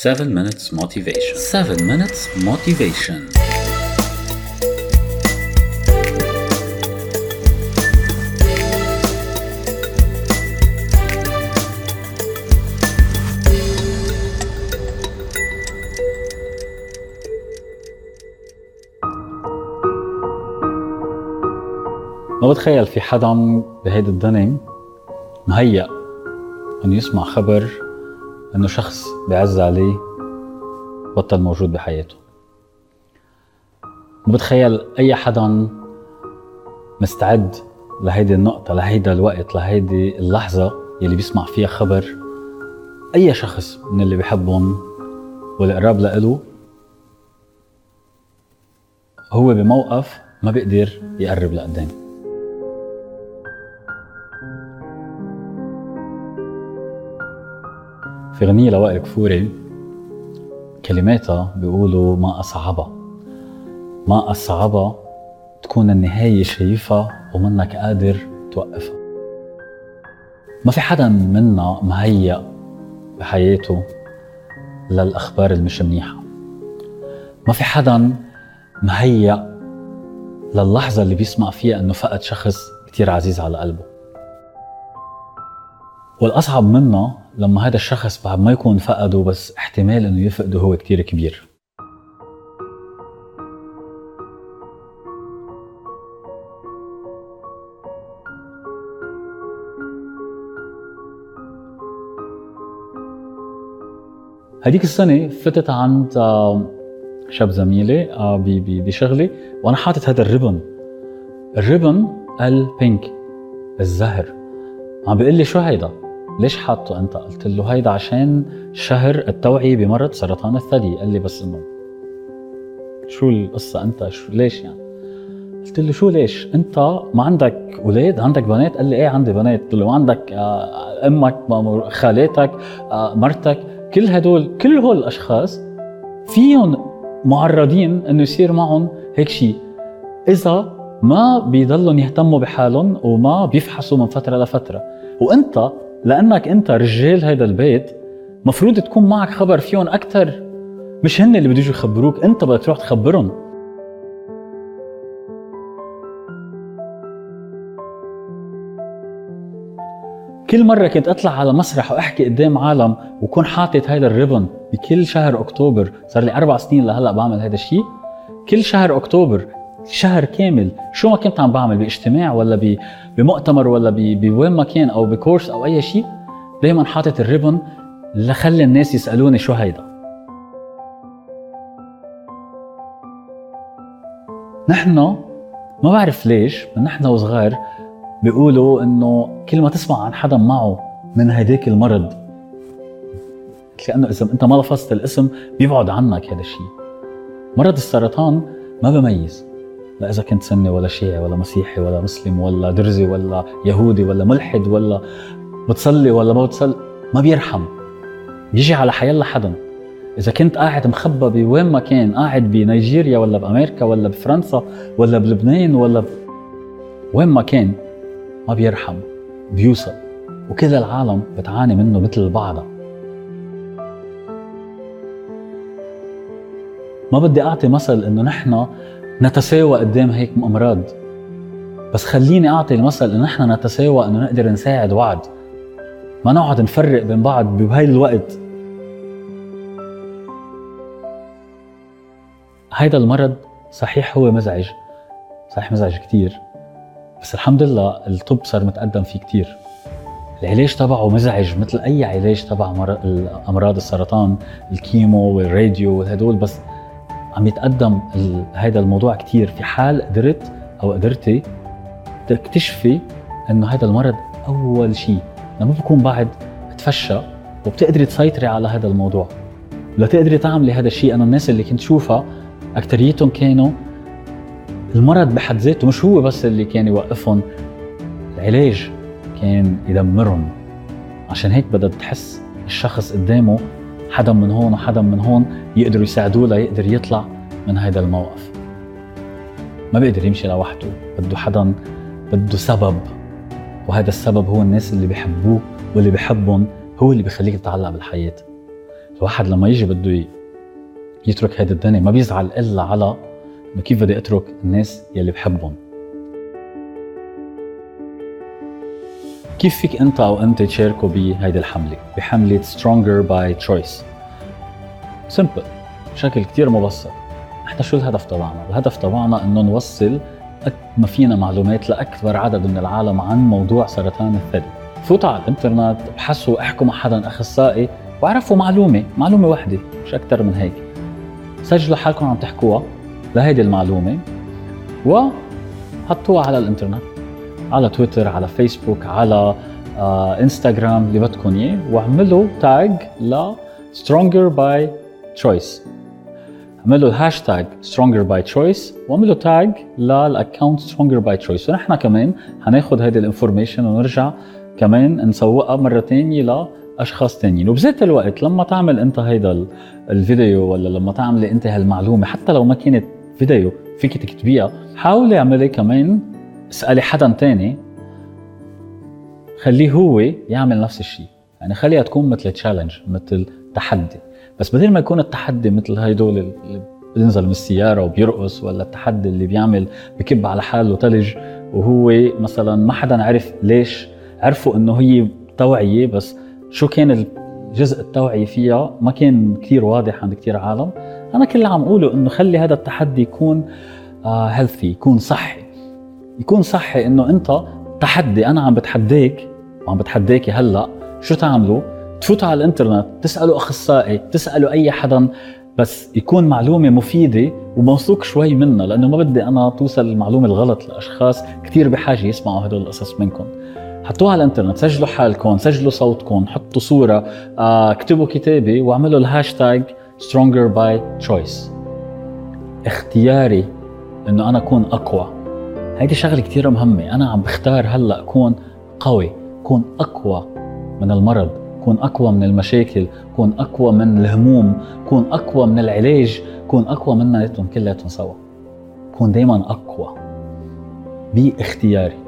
7 minutes motivation. 7 minutes motivation. ما بتخيل في حدا بهيدي الدنيا مهيأ إنه يسمع خبر أنه شخص بيعز عليه بطل موجود بحياته. بتخيل أي حدا مستعد لهيدي النقطة لهيدا الوقت لهيدي اللحظة يلي بيسمع فيها خبر أي شخص من اللي بيحبهم والقراب لإله هو بموقف ما بيقدر يقرب لقدام. في غنية لوائل كفوري كلماتها بيقولوا ما أصعبها ما أصعبها تكون النهاية شايفها ومنك قادر توقفها. ما في حدا منا مهيأ بحياته للأخبار المش منيحة. ما في حدا مهيأ للحظة اللي بيسمع فيها إنه فقد شخص كتير عزيز على قلبه. والأصعب منها لما هذا الشخص بعد ما يكون فقده بس احتمال إنه يفقده هو كتير كبير. هديك السنة فتت عند شاب زميلي آه، بشغلي وأنا حاطط هذا الريبن الريبن البينك الزهر. عم بيقول لي شو هيدا؟ ليش حاطه أنت؟ قلت له هيدا عشان شهر التوعية بمرض سرطان الثدي، قال لي بس إنه شو القصة أنت شو ليش يعني؟ قلت له شو ليش؟ أنت ما عندك أولاد؟ عندك بنات؟ قال لي إيه عندي بنات، قلت له عندك آه، أمك خالاتك آه، مرتك كل هدول كل هول الأشخاص فيهم معرضين إنه يصير معهم هيك شيء إذا ما بيضلوا يهتموا بحالهم وما بيفحصوا من فترة لفترة وأنت لأنك أنت رجال هيدا البيت مفروض تكون معك خبر فيهم أكثر مش هن اللي بده يجوا يخبروك أنت بدك تروح تخبرهم. كل مرة كنت أطلع على مسرح وأحكي قدام عالم وكون حاطط هيدا الريبن بكل شهر أكتوبر صار لي أربع سنين لهلأ بعمل هيدا الشيء كل شهر أكتوبر شهر كامل شو ما كنت عم بعمل باجتماع ولا بمؤتمر ولا بوين ما كان أو بكورس أو أي شيء دائما حاطط الريبن لخلي الناس يسألوني شو هيدا. نحن ما بعرف ليش من نحن وصغار بيقولوا إنه كل ما تسمع عن حدا معه من هداك المرض لأنه إذا أنت ما لفظت الاسم بيبعد عنك هذا الشيء. مرض السرطان ما بميز. لا إذا كنت سني ولا شيعي ولا مسيحي ولا مسلم ولا درزي ولا يهودي ولا ملحد ولا بتصلي ولا ما بتصلي ما بيرحم. بيجي على حيلا حدا إذا كنت قاعد مخبى بوين ما كان قاعد بنيجيريا ولا بأمريكا ولا بفرنسا ولا بلبنان ولا ب... وين ما كان ما بيرحم بيوصل. وكل العالم بتعاني منه مثل بعضها ما بدي أعطي مثل إنه نحن نتساوى قدام هيك أمراض. بس خليني أعطي المثل انه نحن نتساوى إنه نقدر نساعد بعض. ما نقعد نفرق بين بعض بهاي الوقت. هيدا المرض صحيح هو مزعج. صحيح مزعج كتير. بس الحمد لله الطب صار متقدم فيه كتير. العلاج تبعه مزعج مثل أي علاج تبع امراض السرطان الكيمو والراديو وهدول بس عم يتقدم هذا الموضوع كثير في حال قدرت أو قدرتي تكتشفي إنه هذا المرض أول شيء لما بكون بعد تفشى وبتقدري تسيطري على هذا الموضوع. لتقدري تعملي هذا الشيء أنا الناس اللي كنت شوفها اكثريتهم كانوا المرض بحد ذاته مش هو بس اللي كان يوقفهم العلاج كان يدمرهم. عشان هيك بدها تحس الشخص قدامه حدا من هون وحدا من هون يقدروا يساعدوه ليقدر يطلع من هذا الموقف. ما بيقدر يمشي لوحده بده حدا بده سبب وهذا السبب هو الناس اللي بيحبوه واللي بيحبهم هو اللي بيخليك تتعلق بالحياة. الواحد لما يجي بده يترك هيدي الدنيا ما بيزعل إلا على كيف بدي أترك الناس يلي بحبهم. كيف فيك أنت أو أنت تشاركوا بهيدي الحملة؟ بحملة stronger by choice simple بشكل كثير مبسط. إحنا شو الهدف تبعنا؟ الهدف تبعنا إنه نوصل قد ما فينا معلومات لأكبر عدد من العالم عن موضوع سرطان الثدي. فوتوا على الإنترنت ابحثوا احكوا مع حدا أخصائي واعرفوا معلومة معلومة واحدة مش أكثر من هيك. سجلوا حالكم عم تحكوها لهيدي المعلومة وحطوها على الإنترنت على تويتر على فيسبوك على آه إنستغرام اللي بدكم إياه واعملوا تاج ل stronger by choice. اعملوا ال hashtag stronger by choice واعملوا tag لل account stronger by choice. ونحن كمان حناخذ هيدي ال information ونرجع كمان نسوقها مرة ثانية لأشخاص ثانيين وبذات الوقت لما تعمل أنت هيدا الفيديو ولا لما تعملي أنت هالمعلومة حتى لو ما كانت فيديو فيك تكتبيها حاولي اعملي كمان اسألي حدا تاني. خليه هو يعمل نفس الشيء يعني خليها تكون مثل challenge مثل تحدي. بس بدل ما يكون التحدي مثل هيدول اللي بينزل من السيارة وبيرقص ولا التحدي اللي بيعمل بكب على حاله ثلج وهو مثلا ما حدا عرف ليش عرفوا إنه هي توعية بس شو كان الجزء التوعية فيها؟ ما كان كثير واضح عند كثير عالم. أنا كل اللي عم أقوله إنه خلي هذا التحدي يكون هيلثي آه يكون صحي. يكون صحي إنه أنت تحدي أنا عم بتحداك وعم بتحداكي هلأ شو تعملوا؟ تفوتوا على الإنترنت تسألوا أخصائي تسألوا أي حدا بس يكون معلومة مفيدة وموثوق شوي منها لأنه ما بدي أنا توصل المعلومة الغلط لأشخاص كثير بحاجة يسمعوا هدول القصص منكم. حطوها على الإنترنت سجلوا حالكم سجلوا صوتكم حطوا صورة آه، اكتبوا كتابة واعملوا الهاشتاج stronger by choice. اختياري إنه أنا أكون أقوى. هيدي شغلة كثير مهمة أنا عم بختار هلأ أكون قوي أكون أقوى من المرض. كون أقوى من المشاكل كون أقوى من الهموم كون أقوى من العلاج كون أقوى مناتهم كلياتهم سوا. كون دائما أقوى. بإختياري.